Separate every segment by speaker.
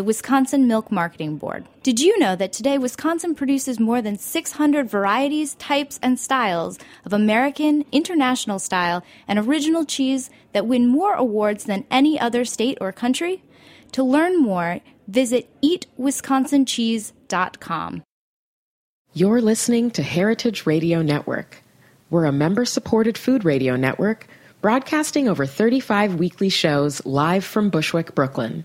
Speaker 1: the Wisconsin Milk Marketing Board. Did you know that today Wisconsin produces more than 600 varieties, types, and styles of American, international style, and original cheese that win more awards than any other state or country? To learn more, visit eatwisconsincheese.com.
Speaker 2: You're listening to Heritage Radio Network. We're a member supported food radio network broadcasting over 35 weekly shows live from Bushwick, Brooklyn.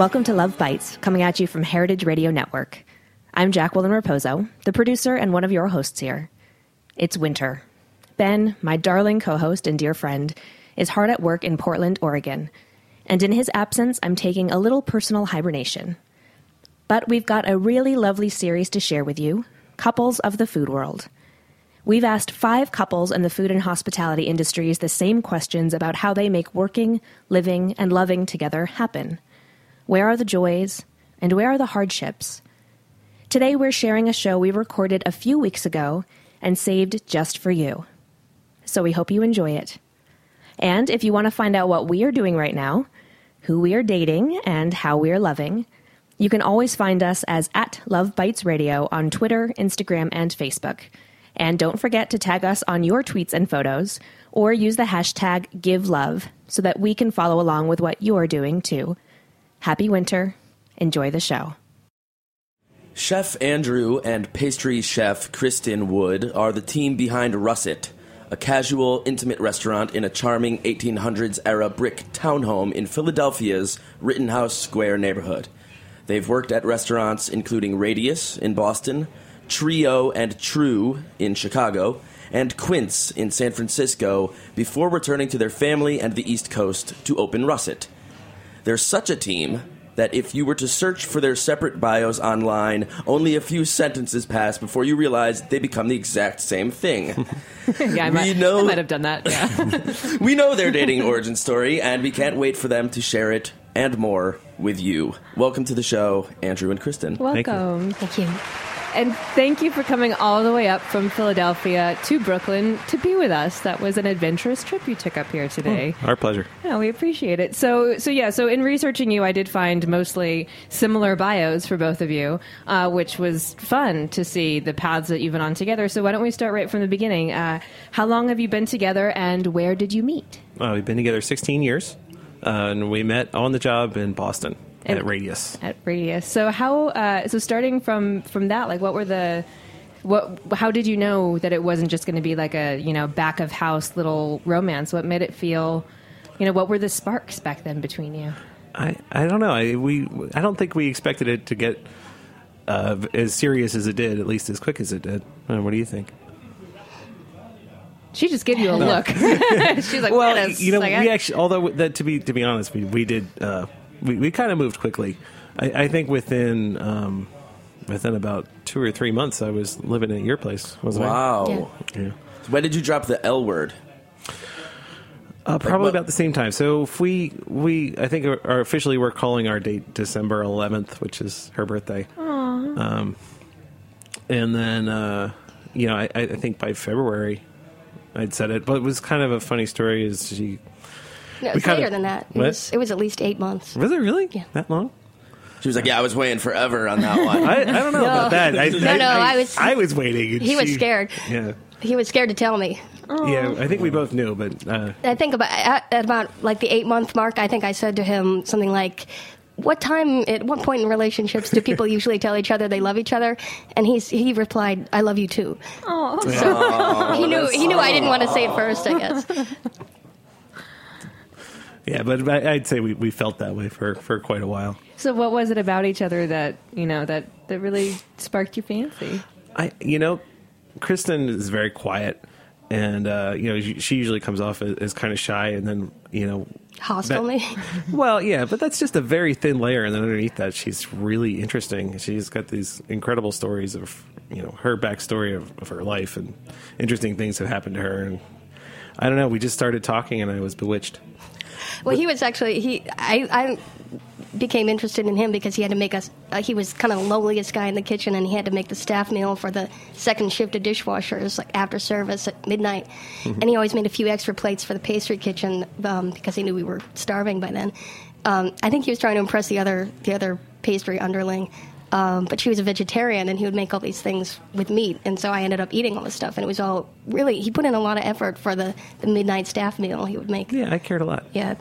Speaker 3: Welcome to Love Bites, coming at you from Heritage Radio Network. I'm Jacqueline Raposo, the producer and one of your hosts here. It's winter. Ben, my darling co host and dear friend, is hard at work in Portland, Oregon, and in his absence, I'm taking a little personal hibernation. But we've got a really lovely series to share with you Couples of the Food World. We've asked five couples in the food and hospitality industries the same questions about how they make working, living, and loving together happen. Where are the joys? And where are the hardships? Today we're sharing a show we recorded a few weeks ago and saved just for you. So we hope you enjoy it. And if you want to find out what we are doing right now, who we are dating, and how we are loving, you can always find us as at Love Bites Radio on Twitter, Instagram, and Facebook. And don't forget to tag us on your tweets and photos, or use the hashtag GiveLove so that we can follow along with what you're doing too. Happy winter. Enjoy the show.
Speaker 4: Chef Andrew and pastry chef Kristin Wood are the team behind Russet, a casual, intimate restaurant in a charming 1800s era brick townhome in Philadelphia's Rittenhouse Square neighborhood. They've worked at restaurants including Radius in Boston, Trio and TRU in Chicago, and Quince in San Francisco before returning to their family and the East Coast to open Russet. They're such a team that if you were to search for their separate bios online, only a few sentences pass before you realize they become the exact same thing.
Speaker 3: yeah, I might,
Speaker 4: know,
Speaker 3: I might have done that. Yeah.
Speaker 4: we know their dating origin story, and we can't wait for them to share it and more with you. Welcome to the show, Andrew and Kristin.
Speaker 3: Welcome.
Speaker 5: Thank you.
Speaker 3: And thank you for coming all the way up from Philadelphia to Brooklyn to be with us. That was an adventurous trip you took up here today.
Speaker 6: Oh, our pleasure.
Speaker 3: Yeah, we appreciate it. So, so yeah, so in researching you, I did find mostly similar bios for both of you, uh, which was fun to see the paths that you've been on together. So why don't we start right from the beginning? Uh, how long have you been together, and where did you meet?
Speaker 6: Uh, we've been together 16 years, uh, and we met on the job in Boston
Speaker 3: And-
Speaker 6: at Radius.
Speaker 3: At Radius. So how? Uh, so starting from from that, like, what were the what? How did you know that it wasn't just going to be like a you know back of house little romance? What made it feel? You know, what were the sparks back then between you?
Speaker 6: I, I don't know. I we I don't think we expected it to get uh, as serious as it did, at least as quick as it did. Uh, what do you think?
Speaker 3: She just gave you a look. She's like,
Speaker 6: well, you know,
Speaker 3: second."
Speaker 6: we actually, although that to be to be honest, we we did uh, we we kind of moved quickly. I, I think within um, within about two or three months, I was living at your place. Wasn't
Speaker 4: Wow.
Speaker 6: I? Yeah.
Speaker 4: When did you drop the L word?
Speaker 6: Uh, probably
Speaker 4: what-
Speaker 6: about the same time. So if we we I think are, are officially we're calling our date December 11th, which is her birthday. Um, and then uh, you know I, I think by February I'd said it, but it was kind of a funny story. Is she
Speaker 5: No,
Speaker 6: We
Speaker 5: it's
Speaker 6: kinda-
Speaker 5: later than that. It was, it was at least eight months.
Speaker 6: was it really
Speaker 5: Yeah.
Speaker 6: that long?
Speaker 4: She was like, "Yeah, I was waiting forever on that one."
Speaker 6: I, I don't know about that. I,
Speaker 5: No, no, I was-
Speaker 6: I was waiting. and
Speaker 5: He was scared.
Speaker 6: Yeah,
Speaker 5: He was scared to tell me.
Speaker 6: yeah. I think we both knew, but uh,
Speaker 5: I think about at, at about like the eight month mark. I think I said to him something like, "What time? At what point in relationships do people usually tell each other they love each other?" And he's he replied, "I love you too."
Speaker 3: Oh,
Speaker 5: So he knew he knew I didn't want to say it first. I guess.
Speaker 6: Yeah. But I, I'd say we, we felt that way for, for quite a while.
Speaker 3: so what was it about each other that you know that that really sparked your fancy?
Speaker 6: I, you know, Kristin is very quiet, and uh, you know, she, she usually comes off as, as kind of shy, and then you know,
Speaker 5: Hostile
Speaker 6: that- well, yeah, but that's just a very thin layer, and then underneath that, she's really interesting. She's got these incredible stories of you know her backstory of, of her life and interesting things have happened to her, and I don't know. We just started talking, and I was bewitched.
Speaker 5: Well, he was actually he. I, I became interested in him because he had to make us. Uh, he was kind of the lowliest guy in the kitchen, and he had to make the staff meal for the second shift of dishwashers, like after service at midnight. And he always made a few extra plates for the pastry kitchen um, because he knew we were starving by then. Um, I think he was trying to impress the other the other pastry underling. Um, but she was a vegetarian, and he would make all these things with meat, and so I ended up eating all this stuff. And it was all really he put in a lot of effort for the, the midnight staff meal he would make.
Speaker 6: Yeah, I cared a lot.
Speaker 5: Yeah,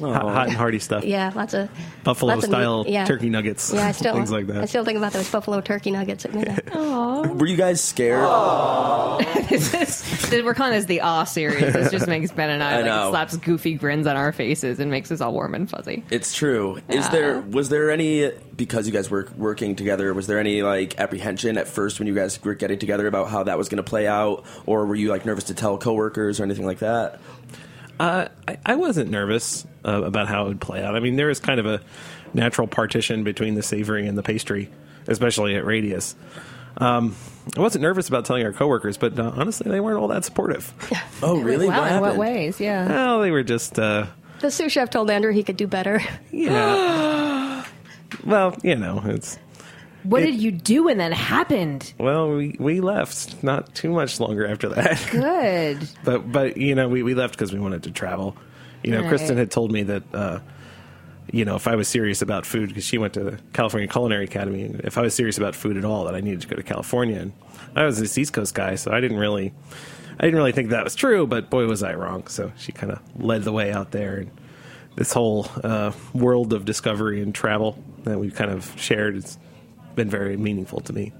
Speaker 6: Hot, hot and hearty stuff.
Speaker 5: yeah, lots of
Speaker 6: Buffalo
Speaker 5: lots of
Speaker 6: style
Speaker 5: yeah.
Speaker 6: turkey nuggets.
Speaker 5: Yeah, I still
Speaker 6: things like that.
Speaker 5: I still think about those buffalo turkey nuggets at midnight.
Speaker 4: Were you guys scared?
Speaker 3: is, We're calling this the Awe series. This just makes Ben and I,
Speaker 4: I
Speaker 3: like
Speaker 4: know.
Speaker 3: slaps goofy grins on our faces and makes us all warm and fuzzy.
Speaker 4: It's true. Is there was there any because you guys were working together? Was there any like apprehension at first when you guys were getting together about how that was going to play out, or were you like nervous to tell coworkers or anything like that?
Speaker 6: Uh, I, I wasn't nervous uh, about how it would play out. I mean, there is kind of a natural partition between the savory and the pastry, especially at Radius. Um, I wasn't nervous about telling our coworkers, but uh, honestly, they weren't all that supportive.
Speaker 4: Oh, really?
Speaker 3: Wow,
Speaker 4: what
Speaker 3: in what ways? Yeah.
Speaker 6: well, they were just, uh,
Speaker 5: the sous chef told Andrew he could do better.
Speaker 6: yeah. well, you know, it's
Speaker 3: What
Speaker 6: It-
Speaker 3: did you do when that happened?
Speaker 6: well, we we left not too much longer after that.
Speaker 3: Good.
Speaker 6: but but you know, we we left because we wanted to travel. You know,
Speaker 3: Right.
Speaker 6: Kristin had told me that. Uh, you know, if I was serious about food, because she went to the California Culinary Academy, and if I was serious about food at all, that I needed to go to California. And I was this East Coast guy, so I didn't really, I didn't really think that was true. But boy, was I wrong. So she kind of led the way out there, and this whole uh, world of discovery and travel that we've kind of shared been very meaningful to me.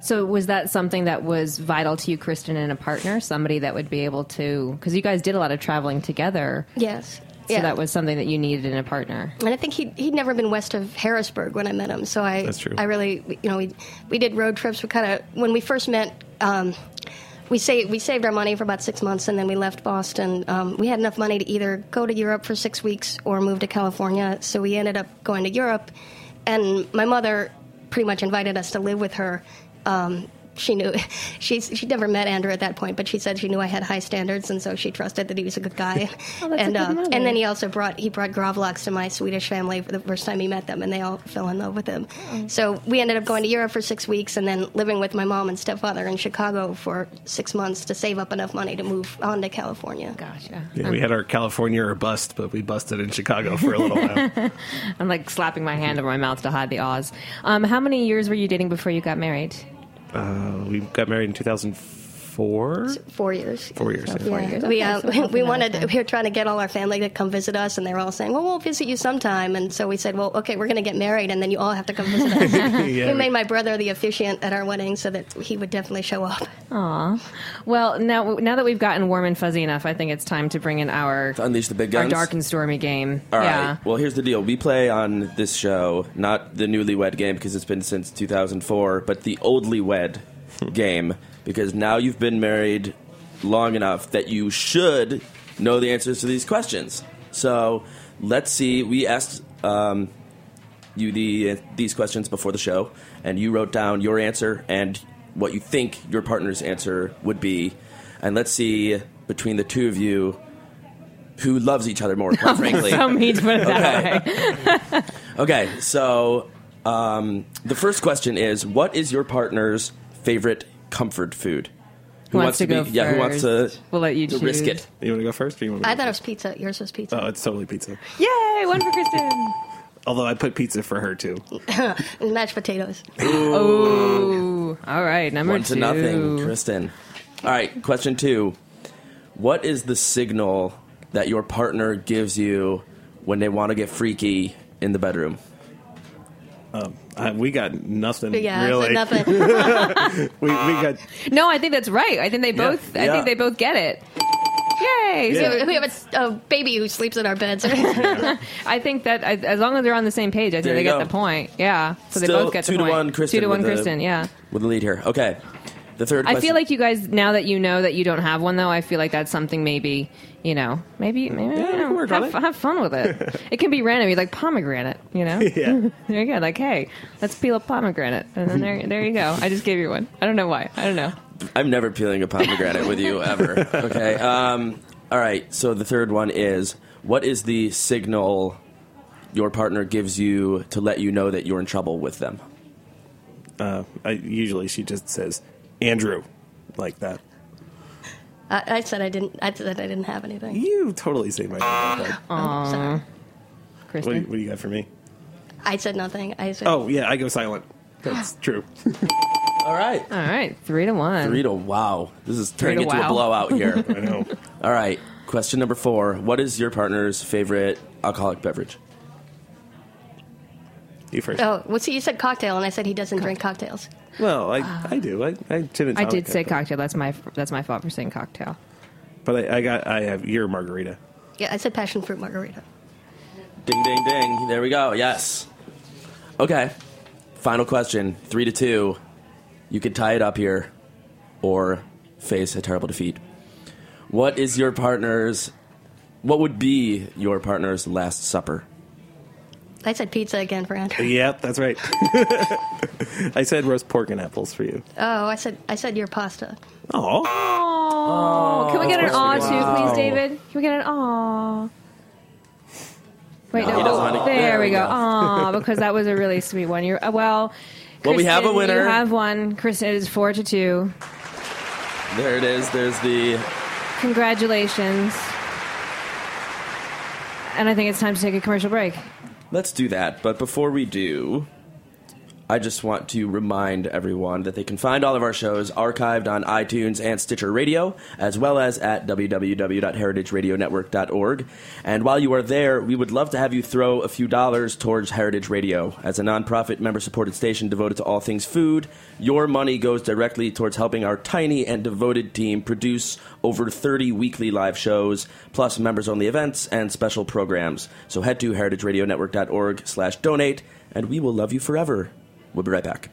Speaker 3: So was that something that was vital to you, Kristin, and a partner, somebody that would be able to? Because you guys did a lot of traveling together,
Speaker 5: Yes.
Speaker 3: so
Speaker 5: yeah.
Speaker 3: that was something that you needed in a partner.
Speaker 5: And I think he'd, he'd never been west of Harrisburg when I met him. So I,
Speaker 6: That's true.
Speaker 5: I really, you know, we, we did road trips. We kind of, when we first met, um, we, sa- we saved our money for about six months and then we left Boston. Um, we had enough money to either go to Europe for six weeks or move to California. So we ended up going to Europe. And my mother pretty much invited us to live with her. Um, she knew she's she'd never met Andrew at that point, but she said she knew I had high standards, and so she trusted that he was a good guy.
Speaker 3: Oh, that's a
Speaker 5: and
Speaker 3: good
Speaker 5: uh, and then he also brought he brought gravlax to my Swedish family for the first time he met them, and they all fell in love with him.
Speaker 3: Oh.
Speaker 5: So we ended up going to Europe for six weeks, and then living with my mom and stepfather in Chicago for six months to save up enough money to move on to California.
Speaker 3: Gotcha.
Speaker 6: Yeah, we had our California or bust, but we busted in Chicago for a little while.
Speaker 3: I'm like slapping my hand over my mouth to hide the Oz. Um, how many years were you dating before you got married?
Speaker 6: Uh, we got married in 2004.
Speaker 5: Four four years.
Speaker 6: Four years. yeah.
Speaker 3: Four years.
Speaker 5: We, uh,
Speaker 3: so
Speaker 5: we wanted
Speaker 3: then.
Speaker 5: we were trying to get all our family to come visit us, and they were all saying, "Well, we'll visit you sometime." And so we said, "Well, okay, we're going to get married, and then you all have to come visit us."
Speaker 6: Yeah,
Speaker 5: we made my brother the officiant at our wedding so that he would definitely show up.
Speaker 3: Aw. Well, now now that we've gotten warm and fuzzy enough, I think it's time to bring in our
Speaker 4: To unleash the big
Speaker 3: our dark and stormy game.
Speaker 4: All right.
Speaker 3: yeah.
Speaker 4: Well, here's the deal. We play on this show not the newlywed game because it's been since 2004, but the oldly wed game because now you've been married long enough that you should know the answers to these questions. So let's see. We asked um, you the these questions before the show, and you wrote down your answer and what you think your partner's answer would be, and let's see between the two of you who loves each other more. Quite frankly,
Speaker 3: So mean to put it that way.
Speaker 4: Okay, so um, the first question is: What is your partner's favorite comfort food?
Speaker 3: Who wants to go
Speaker 4: be? Yeah, who wants to?
Speaker 3: first? We'll let you
Speaker 4: to risk it.
Speaker 6: You want to go first, or you want me to
Speaker 5: I
Speaker 6: go
Speaker 5: thought it was pizza. Yours was pizza.
Speaker 6: Oh, it's totally pizza.
Speaker 3: Yay, one for Kristin.
Speaker 6: Although I put pizza for her too.
Speaker 5: Mashed potatoes.
Speaker 3: Oh, All right, number
Speaker 4: One to nothing, Kristin. All right, question two: What is the signal that your partner gives you when they want to get freaky in the bedroom?
Speaker 6: Uh, we got nothing.
Speaker 5: Yeah,
Speaker 6: really.
Speaker 5: said nothing.
Speaker 6: We, we got
Speaker 3: No, I think that's right. I think they both. I
Speaker 4: Yeah.
Speaker 3: think they both get it. Yay!
Speaker 5: we
Speaker 3: So
Speaker 5: have, we have a, a baby who sleeps in our beds.
Speaker 3: I think that I- as long as they're on the same page, I think
Speaker 4: There
Speaker 3: they
Speaker 4: you
Speaker 3: get
Speaker 4: go.
Speaker 3: the point. Yeah. So they both get
Speaker 4: two
Speaker 3: the
Speaker 4: to one, Kristin
Speaker 3: Two to one,
Speaker 4: with the-
Speaker 3: Kristin. Yeah.
Speaker 4: with the lead here. Okay, the third.
Speaker 3: I
Speaker 4: Question.
Speaker 3: feel like you guys now that you know that you don't have one though, I feel like that's something maybe you know maybe maybe
Speaker 6: Yeah,
Speaker 3: you know,
Speaker 6: work
Speaker 3: have,
Speaker 6: on it.
Speaker 3: have fun with it. it can be random. You're like pomegranate, you know.
Speaker 6: yeah.
Speaker 3: There you go. Like hey, let's peel a pomegranate, and then there there you go. I just gave you one. I don't know why. I don't know.
Speaker 4: I'm never peeling a pomegranate with you ever. Okay. Um, all right. So the third one is: What is the signal your partner gives you to let you know that you're in trouble with them?
Speaker 6: Uh, I, usually she just says Andrew, like that.
Speaker 5: I, I said I didn't. I said I didn't have anything.
Speaker 6: You totally say my name. Oh, what,
Speaker 5: I'm sorry.
Speaker 6: do
Speaker 3: Kristin.
Speaker 6: you- what do you got for me?
Speaker 5: I said nothing. I said.
Speaker 6: Oh yeah, I go silent. That's true.
Speaker 4: All right.
Speaker 3: All right, three to one.
Speaker 4: Three to wow. This is turning
Speaker 3: to
Speaker 4: into a blowout here.
Speaker 6: I know.
Speaker 4: All right. Question number four: What is your partner's favorite alcoholic beverage?
Speaker 6: You first.
Speaker 5: Oh, well, see, you said cocktail, and I said he doesn't drink cocktails.
Speaker 6: Well, I, uh, I do. I, I gin and
Speaker 3: I
Speaker 6: tonic,
Speaker 3: did say cocktail. That's my that's my fault for saying cocktail.
Speaker 6: but I, I got I have your margarita.
Speaker 5: Yeah, I said passion fruit margarita.
Speaker 4: Ding, ding, ding. There we go. Yes. Okay. Final question. Three to two. You could tie it up here or face a terrible defeat. What is your partner's. What would be your partner's last supper?
Speaker 5: I said pizza again for Andrew.
Speaker 6: Yep, that's right. I said roast pork and apples for you.
Speaker 5: Oh, I said I said your pasta.
Speaker 6: Oh,
Speaker 3: Oh, can we get an aw too, please, David? Can we get an aw? Wait,
Speaker 4: No,
Speaker 3: no.
Speaker 4: he doesn't want to-
Speaker 3: there,
Speaker 4: there
Speaker 3: we
Speaker 4: we
Speaker 3: go.
Speaker 4: go.
Speaker 3: Aw, because that was a really sweet one. You're uh, well.
Speaker 4: Well, we have a
Speaker 3: Kristin,
Speaker 4: winner.
Speaker 3: You have one. Kristin, it is four to two.
Speaker 4: There it is. There's the.
Speaker 3: Congratulations. And I think it's time to take a commercial break.
Speaker 4: Let's do that. But before we do, I just want to remind everyone that they can find all of our shows archived on iTunes and Stitcher Radio, as well as at www.heritageradionetwork.org. And while you are there, we would love to have you throw a few dollars towards Heritage Radio. As a nonprofit member supported station devoted to all things food, your money goes directly towards helping our tiny and devoted team produce over 30 weekly live shows, plus members only events and special programs. So head to heritageradionetwork.org slash donate, and we will love you forever. We'll be right back.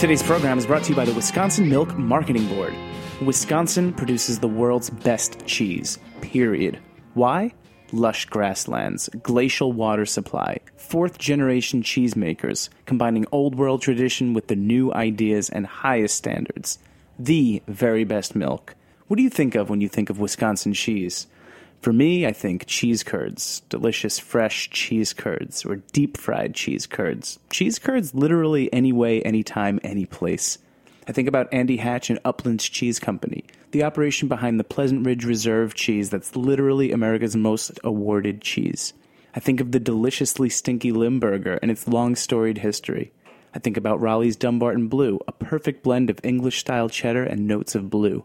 Speaker 7: Today's program is brought to you by the Wisconsin Milk Marketing Board. Wisconsin produces the world's best cheese, period. Why? Lush grasslands, glacial water supply, fourth generation cheesemakers, combining old world tradition with the new ideas and highest standards. The very best milk. What do you think of when you think of Wisconsin cheese? For me, I think cheese curds, delicious fresh cheese curds, or deep fried cheese curds. Cheese curds literally any way, anytime, any place. I think about Andy Hatch and Uplands Cheese Company, the operation behind the Pleasant Ridge Reserve cheese that's literally America's most awarded cheese. I think of the deliciously stinky Limburger and its long storied history. I think about Roelli's Dunbarton Blue, a perfect blend of English style cheddar and notes of blue.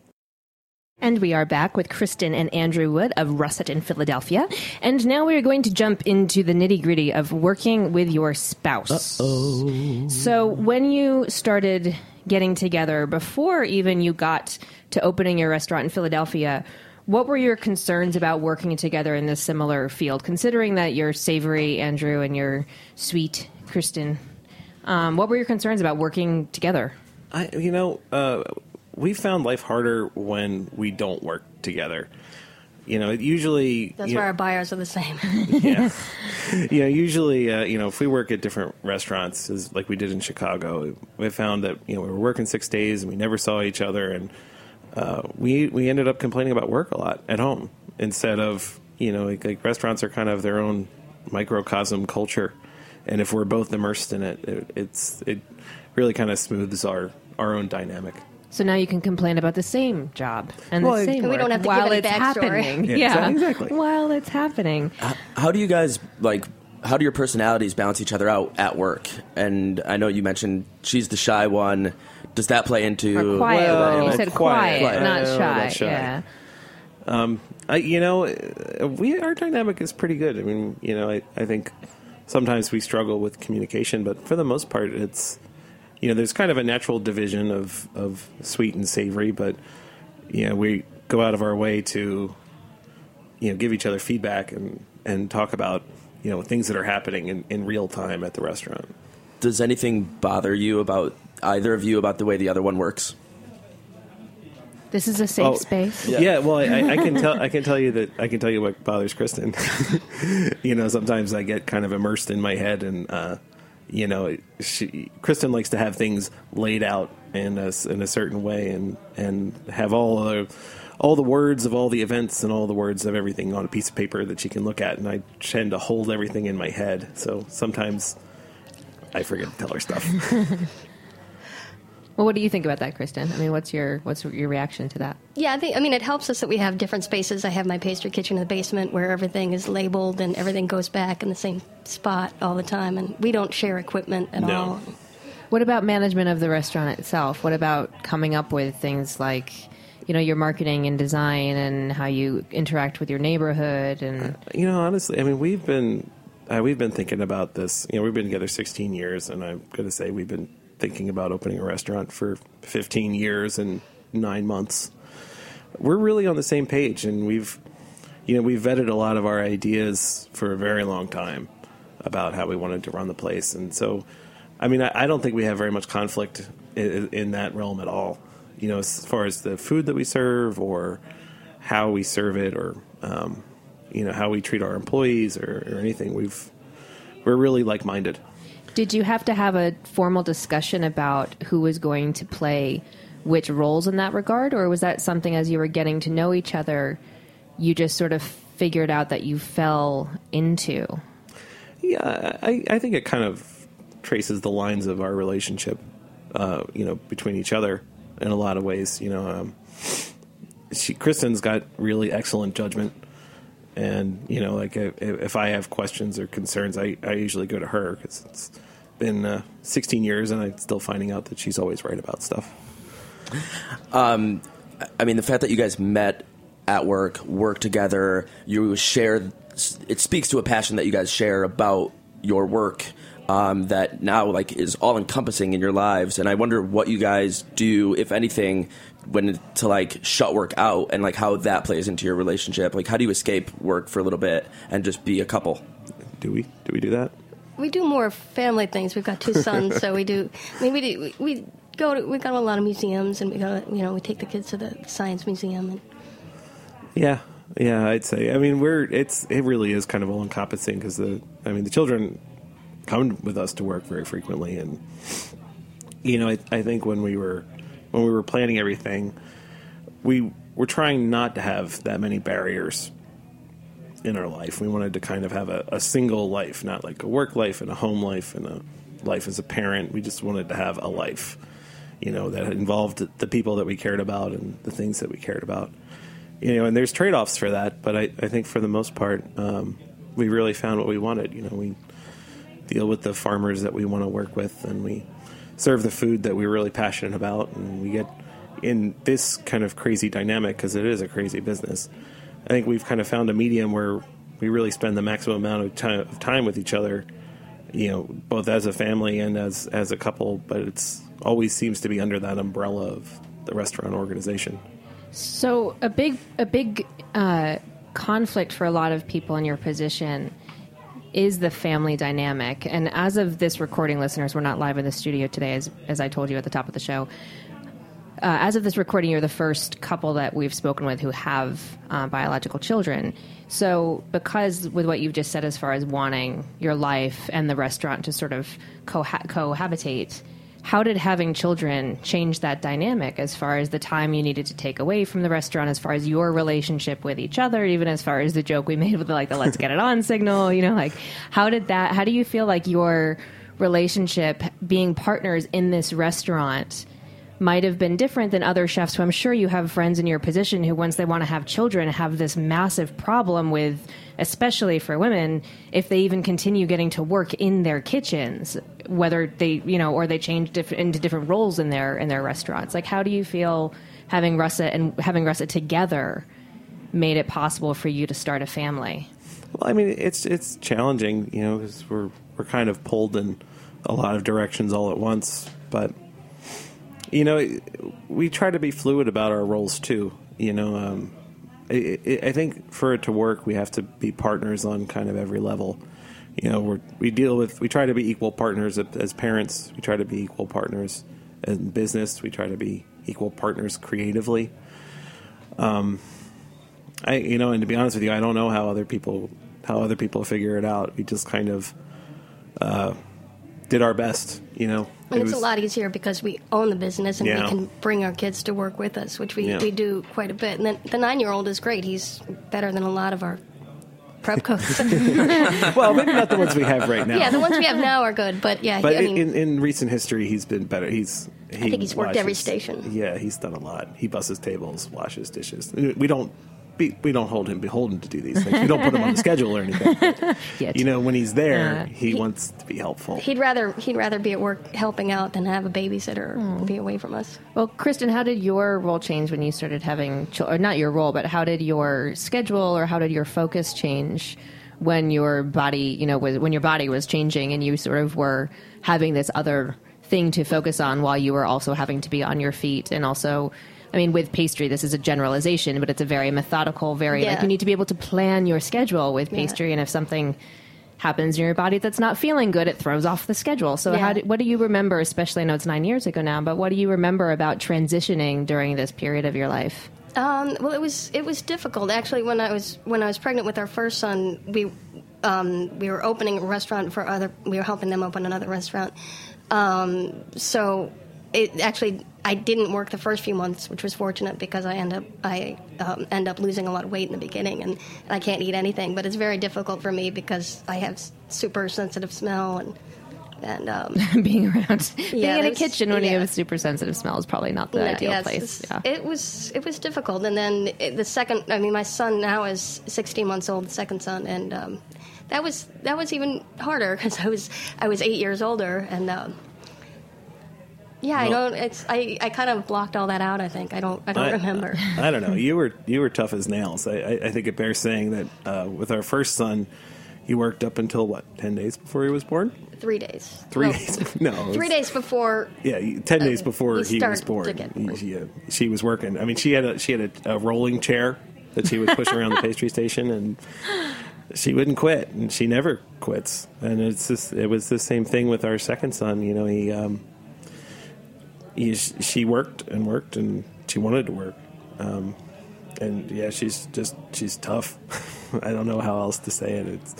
Speaker 3: And we are back with Kristin and Andrew Wood of Russet in Philadelphia. And now we are going to jump into the nitty gritty of working with your spouse. Uh-oh. So, when you started getting together, before even you got to opening your restaurant in Philadelphia, what were your concerns about working together in this similar field? Considering that you're savory, Andrew, and you're sweet, Kristin, um, what were your concerns about working together?
Speaker 6: I, you know, uh, we found life harder when we don't work together. You know, usually
Speaker 5: that's why our buyers are the same.
Speaker 6: yeah, yeah. Usually, uh, you know, if we work at different restaurants, as like we did in Chicago, we found that you know we were working six days and we never saw each other, and uh, we we ended up complaining about work a lot at home instead of you know like, like restaurants are kind of their own microcosm culture, and if we're both immersed in it, it it's it really kind of smooths our our own dynamic.
Speaker 3: So now you can complain about the same job and
Speaker 6: Well,
Speaker 3: the same
Speaker 5: we don't have to
Speaker 3: while
Speaker 5: give any
Speaker 3: it's
Speaker 5: backstory.
Speaker 3: happening.
Speaker 6: Yeah,
Speaker 3: Yeah,
Speaker 6: exactly.
Speaker 3: While it's happening.
Speaker 4: How do you guys like? How do your personalities balance each other out at work? And I know you mentioned she's the shy one. Does that play into
Speaker 3: Or quiet
Speaker 6: Well,
Speaker 3: one. You said
Speaker 6: quiet.
Speaker 3: quiet,
Speaker 6: Quiet.
Speaker 3: not
Speaker 6: Uh,
Speaker 3: shy.
Speaker 6: not shy.
Speaker 3: Yeah.
Speaker 6: I, you know, uh, we our dynamic is pretty good. I mean, you know, I, I think sometimes we struggle with communication, but for the most part, it's you know, there's kind of a natural division of of sweet and savory, but you know, we go out of our way to you know give each other feedback and and talk about you know things that are happening in, in real time at the restaurant.
Speaker 4: Does anything bother you about either of you about the way the other one works?
Speaker 3: This is a safe
Speaker 6: Oh,
Speaker 3: space.
Speaker 6: Yeah, well, I, I can tell. I can tell you that I can tell you what bothers Kristin. you know, sometimes I get kind of immersed in my head, and uh, you know, she, Kristin likes to have things laid out in a, in a certain way, and and have all the all the words of all the events and all the words of everything on a piece of paper that she can look at, and I tend to hold everything in my head. So sometimes I forget to tell her stuff.
Speaker 3: Well, what do you think about that, Kristin? I mean, what's your what's your reaction to that?
Speaker 5: Yeah, I think. I mean, it helps us that we have different spaces. I have my pastry kitchen in the basement where everything is labeled and everything goes back in the same spot all the time, and we don't share equipment at
Speaker 6: No.
Speaker 5: all.
Speaker 3: What about management of the restaurant itself? What about coming up with things like, you know, your marketing and design and how you interact with your neighborhood and
Speaker 6: You know, honestly, I mean, we've been uh, we've been thinking about this. You know, we've been together 16 years, and I'm going to say we've been thinking about opening a restaurant for 15 years and nine months. We're really on the same page, and we've you know we've vetted a lot of our ideas for a very long time about how we wanted to run the place, and so I mean, I, I don't think we have very much conflict in, in that realm at all. You know, as far as the food that we serve or how we serve it or um, you know how we treat our employees or, or anything we've we're really like-minded
Speaker 3: Did you have to have a formal discussion about who was going to play which roles in that regard, or was that something as you were getting to know each other, you just sort of figured out that you fell into?
Speaker 6: yeah i, I think it kind of traces the lines of our relationship uh, you know between each other in a lot of ways you know um, she kristin's got really excellent judgment and you know like if, if i have questions or concerns i, I usually go to her because it's been uh, 16 years and i'm still finding out that she's always right about stuff Um,
Speaker 4: I mean, the fact that you guys met at work, work together, you share. It speaks to a passion that you guys share about your work um, that now like is all encompassing in your lives. And I wonder what you guys do, if anything, when to like shut work out and like how that plays into your relationship. Like, how do you escape work for a little bit and just be a couple?
Speaker 6: do we do we do that
Speaker 5: We do more family things. We've got two sons, so we do. I mean, we do. We, we go to. We go to a lot of museums, and we go. To, you know, we take the kids to the science museum. And
Speaker 6: Yeah, yeah, I'd say. I mean, we're it's it really is kind of all encompassing because the I mean the children come with us to work very frequently, and you know I, I think when we were when we were planning everything, we we're trying not to have that many barriers in our life. We wanted to kind of have a, a single life, not like a work life and a home life and a life as a parent. We just wanted to have a life, you know, that involved the people that we cared about and the things that we cared about. You know, and there's trade offs for that, but I, I think for the most part, um, we really found what we wanted. You know, we deal with the farmers that we want to work with, and we serve the food that we're really passionate about, and we get in this kind of crazy dynamic because it is a crazy business. I think we've kind of found a medium where we really spend the maximum amount of time, of time with each other, you know, both as a family and as as a couple. But it's always seems to be under that umbrella of the restaurant organization.
Speaker 3: So a big a big uh, conflict for a lot of people in your position is the family dynamic. And as of this recording, listeners, we're not live in the studio today, as as I told you at the top of the show. Uh, as of this recording, you're the first couple that we've spoken with who have uh, biological children. So, because with what you've just said, as far as wanting your life and the restaurant to sort of coha- cohabitate, how did having children change that dynamic as far as the time you needed to take away from the restaurant, as far as your relationship with each other, even as far as the joke we made with like the let's get it on signal, you know, like how did that, how do you feel like your relationship being partners in this restaurant might have been different than other chefs who I'm sure you have friends in your position who, once they want to have children, have this massive problem with, especially for women, if they even continue getting to work in their kitchens, whether they, you know, or they change diff- into different roles in their in their restaurants. Like, how do you feel having Russet and having Russet together made it possible for you to start a family?
Speaker 6: Well, I mean, it's it's challenging, you know, because we're we're kind of pulled in a lot of directions all at once, but you know, we try to be fluid about our roles too. You know, um, I, I think for it to work, we have to be partners on kind of every level. You know, we we deal with we try to be equal partners as parents. We try to be equal partners in business. We try to be equal partners creatively. Um, I you know, and to be honest with you, I don't know how other people how other people figure it out. We just kind of uh, did our best. You know,
Speaker 5: And
Speaker 6: It
Speaker 5: it's a lot easier because we own the business and
Speaker 6: Yeah.
Speaker 5: we can bring our kids to work with us, which we,
Speaker 6: Yeah.
Speaker 5: we do quite a bit. And then the nine year old is great. He's better than a lot of our prep cooks.
Speaker 6: well, maybe not the ones we have right now.
Speaker 5: yeah, the ones we have now are good, but yeah,
Speaker 6: But
Speaker 5: I mean,
Speaker 6: in, in recent history, he's been better. He's he
Speaker 5: I think he's worked every station.
Speaker 6: Yeah, he's done a lot. He busses tables, washes dishes. We don't be, we don't hold him beholden to do these things. We don't put him on the schedule or anything. But, you know, when he's there,
Speaker 3: Uh,
Speaker 6: he,
Speaker 5: he-
Speaker 6: wants to be helpful.
Speaker 5: he'd rather he'd rather be at work helping out than have a babysitter or be away from us.
Speaker 3: Well, Kristin, how did your role change when you started having children? Not your role, but how did your schedule or how did your focus change when your body, you know, was when your body was changing and you sort of were having this other thing to focus on while you were also having to be on your feet and also. I mean, with pastry, this is a generalization, but it's a very methodical, very like you need to be able to plan your schedule with pastry, and if something happens in your body that's not feeling good, it throws off the schedule. So,
Speaker 5: Yeah.
Speaker 3: how do, what do you remember? Especially, I know it's nine years ago now, but what do you remember about transitioning during this period of your life?
Speaker 5: Um, well, it was it was difficult actually. When I was when I was pregnant with our first son, we um, we were opening a restaurant for other. We were helping them open another restaurant. Um, so it actually I didn't work the first few months, which was fortunate because I end up I um, end up losing a lot of weight in the beginning, and, I can't eat anything. But it's very difficult for me because I have super sensitive smell and and um,
Speaker 3: Being around, being in a kitchen when you have a super sensitive smell is probably not the
Speaker 5: No,
Speaker 3: ideal
Speaker 5: yeah, it's
Speaker 3: place. Yeah.
Speaker 5: It was it was difficult, and then it, the second. I mean, my son now is 16 months old, the second son, and um, that was that was even harder because I was I was eight years older, and um, yeah, I don't. It's I, I kind of blocked all that out. I think I don't I don't
Speaker 6: I-
Speaker 5: remember.
Speaker 6: I don't know. You were you were tough as nails. I, I, I think it bears saying that uh, with our first son, he worked up until what ten days before he was born.
Speaker 5: Three days.
Speaker 6: Three
Speaker 5: No,
Speaker 6: days. No, was-
Speaker 5: Three days before.
Speaker 6: Yeah, ten days before
Speaker 5: he
Speaker 6: was born, he- she, uh, she was working. I mean, she had a she had a, a rolling chair that she would push around the pastry station, and she wouldn't quit, and she never quits. And it's just, it was the same thing with our second son. You know, he, um, he she worked and worked, and she wanted to work. Um, and yeah, she's just she's tough. I don't know how else to say it. It's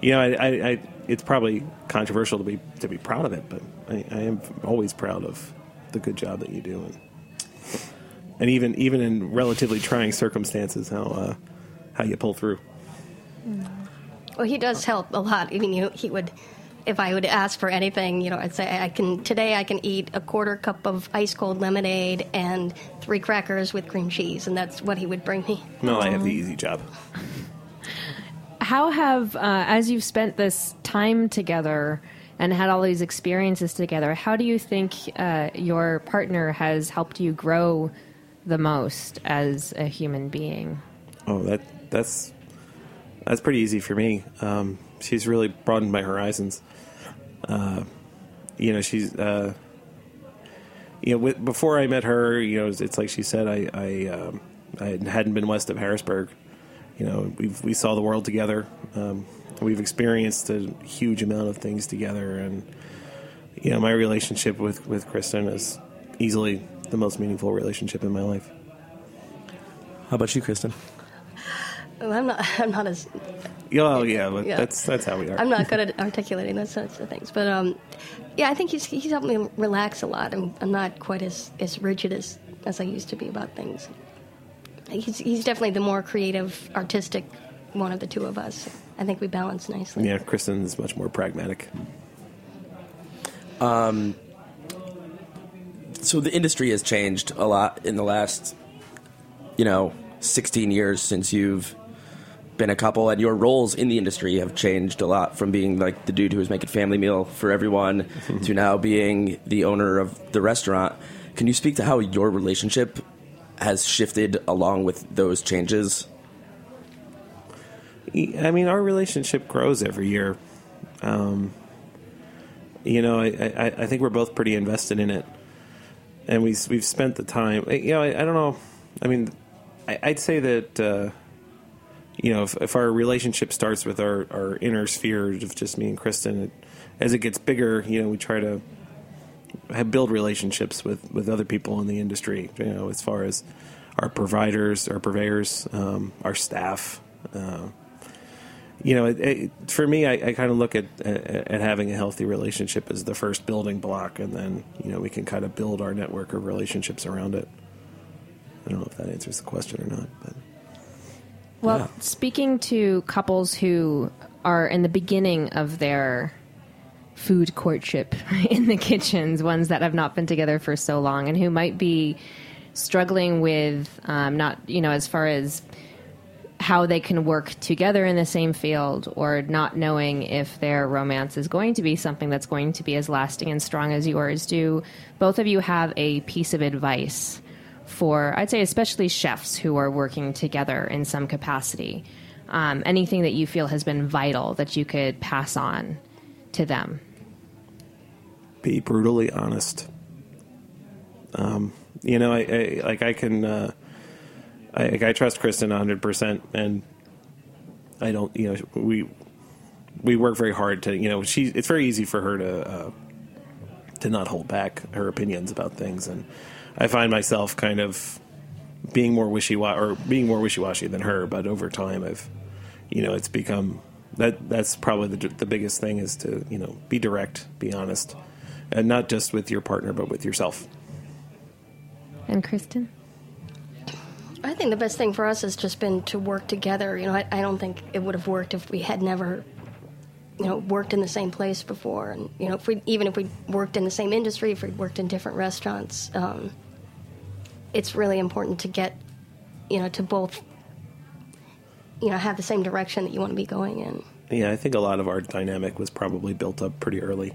Speaker 6: you know, I, I, I it's probably controversial to be to be proud of it, but I, I am always proud of the good job that you do. And and even even in relatively trying circumstances, how uh, how you pull through.
Speaker 5: Well, he does help a lot. Mean, you, he would, if I would ask for anything, you know, I'd say I can today I can eat a quarter cup of ice cold lemonade and three crackers with cream cheese, and that's what he would bring me.
Speaker 6: No, I have the easy job.
Speaker 3: How have, uh, as you've spent this time together and had all these experiences together, how do you think uh, your partner has helped you grow the most as a human being?
Speaker 6: Oh, that that's that's pretty easy for me. Um, she's really broadened my horizons. Uh, you know, she's uh, you know, with, before I met her, you know, it's, it's like she said, I I, um, I hadn't been west of Harrisburg. You know, we we saw the world together. Um, we've experienced a huge amount of things together, and you know, my relationship with with Kristin is easily the most meaningful relationship in my life.
Speaker 4: How about you, Kristin?
Speaker 5: Well, I'm not. I'm not as.
Speaker 6: Oh yeah, but
Speaker 5: Yeah.
Speaker 6: that's that's how we are.
Speaker 5: I'm not good at articulating those sorts of things, but um, yeah, I think he's he's helped me relax a lot. I'm, I'm not quite as, as rigid as, as I used to be about things. He's he's definitely the more creative, artistic one of the two of us. I think we balance nicely.
Speaker 6: Yeah, Kristin's much more pragmatic.
Speaker 4: Um, So the industry has changed a lot in the last, you know, 16 years since you've been a couple, and your roles in the industry have changed a lot from being like the dude who was making family meal for everyone to now being the owner of the restaurant. Can you speak to how your relationship has shifted along with those changes?
Speaker 6: I mean, our relationship grows every year. Um, you know, I, I, I think we're both pretty invested in it, and we we've spent the time. You know, I, I don't know. I mean, I, I'd say that uh, you know, if, if our relationship starts with our, our inner sphere of just me and Kristin, it, as it gets bigger, you know, we try to have build relationships with, with other people in the industry. You know, as far as our providers, our purveyors, um, our staff. Uh, you know, it, it, for me, I, I kind of look at, at at having a healthy relationship as the first building block, and then you know we can kind of build our network of relationships around it. I don't know if that answers the question or not, but
Speaker 3: Well,
Speaker 4: Yeah.
Speaker 3: speaking to couples who are in the beginning of their food courtship in the kitchens, ones that have not been together for so long, and who might be struggling with um, not, you know, as far as how they can work together in the same field or not knowing if their romance is going to be something that's going to be as lasting and strong as yours. Do both of you have a piece of advice for, I'd say, especially chefs who are working together in some capacity? Um, anything that you feel has been vital that you could pass on to them?
Speaker 6: be brutally honest. Um, you know, I, I like I can, uh, I, like, I trust Kristin hundred percent, and I don't. You know, we we work very hard to. You know, she. It's very easy for her to uh, to not hold back her opinions about things, and I find myself kind of being more wishy washy or being more wishy washy than her. But over time, I've, you know, it's become that. That's probably the the biggest thing is to you know be direct, be honest, and not just with your partner, but with yourself.
Speaker 3: And Kristin?
Speaker 5: I think the best thing for us has just been to work together. You know, I, I don't think it would have worked if we had never, you know, worked in the same place before. And you know, if we even if we worked in the same industry, if we worked in different restaurants, um, it's really important to get, you know, to both, you know, have the same direction that you want to be going in.
Speaker 6: Yeah, I think a lot of our dynamic was probably built up pretty early.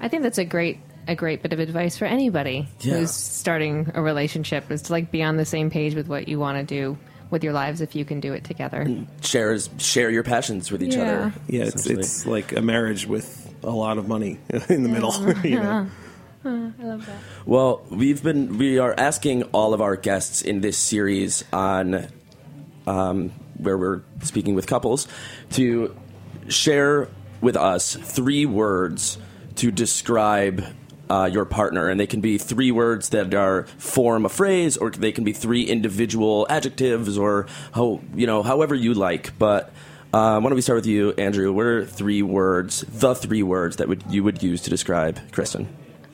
Speaker 3: I think that's a great a great bit of advice for anybody
Speaker 4: Yeah.
Speaker 3: who's starting a relationship is to like be on the same page with what you want to do with your lives if you can do it together.
Speaker 4: Shares share your passions with each
Speaker 3: Yeah.
Speaker 4: other.
Speaker 6: Yeah, it's it's like a marriage with a lot of money in the middle. you know? Uh-huh.
Speaker 4: Well, we've been we are asking all of our guests in this series on um, where we're speaking with couples to share with us three words to describe uh, your partner, and they can be three words that are form a phrase, or they can be three individual adjectives, or you know however you like. But uh, why don't we start with you, Andrew? What are three words, the three words that would you would use to describe Kristin?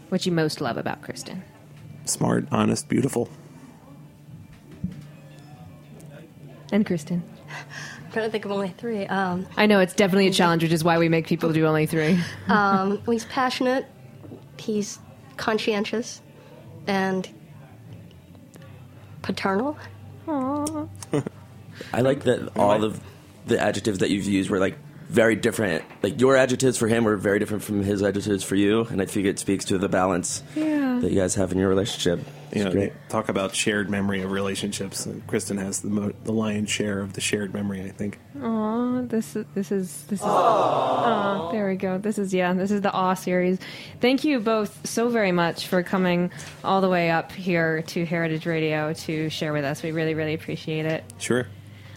Speaker 3: What you most love about Kristin?
Speaker 6: Smart, honest, beautiful.
Speaker 3: And Kristin.
Speaker 5: I'm trying to think of only three. Um,
Speaker 3: I know it's definitely a challenge, which is why we make people do only three.
Speaker 5: um, he's passionate. He's conscientious, and paternal. Aww.
Speaker 4: I like that all of the adjectives that you've used were like very different. Like your adjectives for him were very different from his adjectives for you, and I think it speaks to the balance
Speaker 3: Yeah.
Speaker 4: that you guys have in your relationship. It's
Speaker 6: You know,
Speaker 4: great.
Speaker 6: talk about shared memory of relationships. Kristin has the mo- the lion's share of the shared memory. I think.
Speaker 3: Aw, this is this is this is. Aw, there we go. This is yeah. This is the Awe series. Thank you both so very much for coming all the way up here to Heritage Radio to share with us. We really really appreciate it.
Speaker 6: Sure.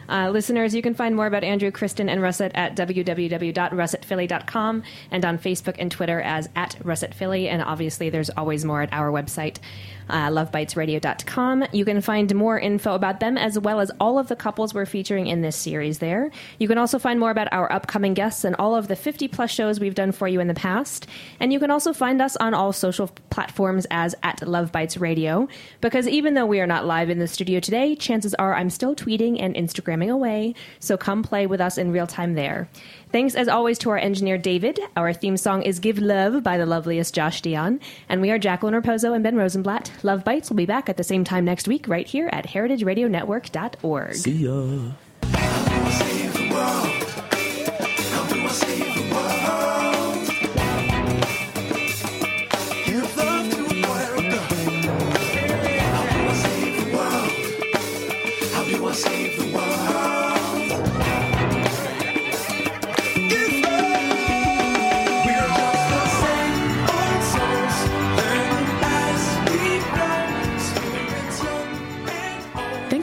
Speaker 3: Uh, listeners, you can find more about Andrew, Kristin, and Russet at www.russetphilly.com and on Facebook and Twitter as at russetphilly. And obviously, there's always more at our website, uh, lovebitesradio.com. You can find more info about them as well as all of the couples we're featuring in this series there. You can also find more about our upcoming guests and all of the 50 plus shows we've done for you in the past. And you can also find us on all social platforms as at Love Bites Radio. Because even though we are not live in the studio today, chances are I'm still tweeting and Instagramming away. So come play with us in real time there. Thanks as always to our engineer David. Our theme song is Give Love by the loveliest Josh Dion. And we are Jacqueline Raposo and Ben Rosenblatt. Love Bites will be back at the same time next week right here at heritageradionetwork.org.
Speaker 4: See ya.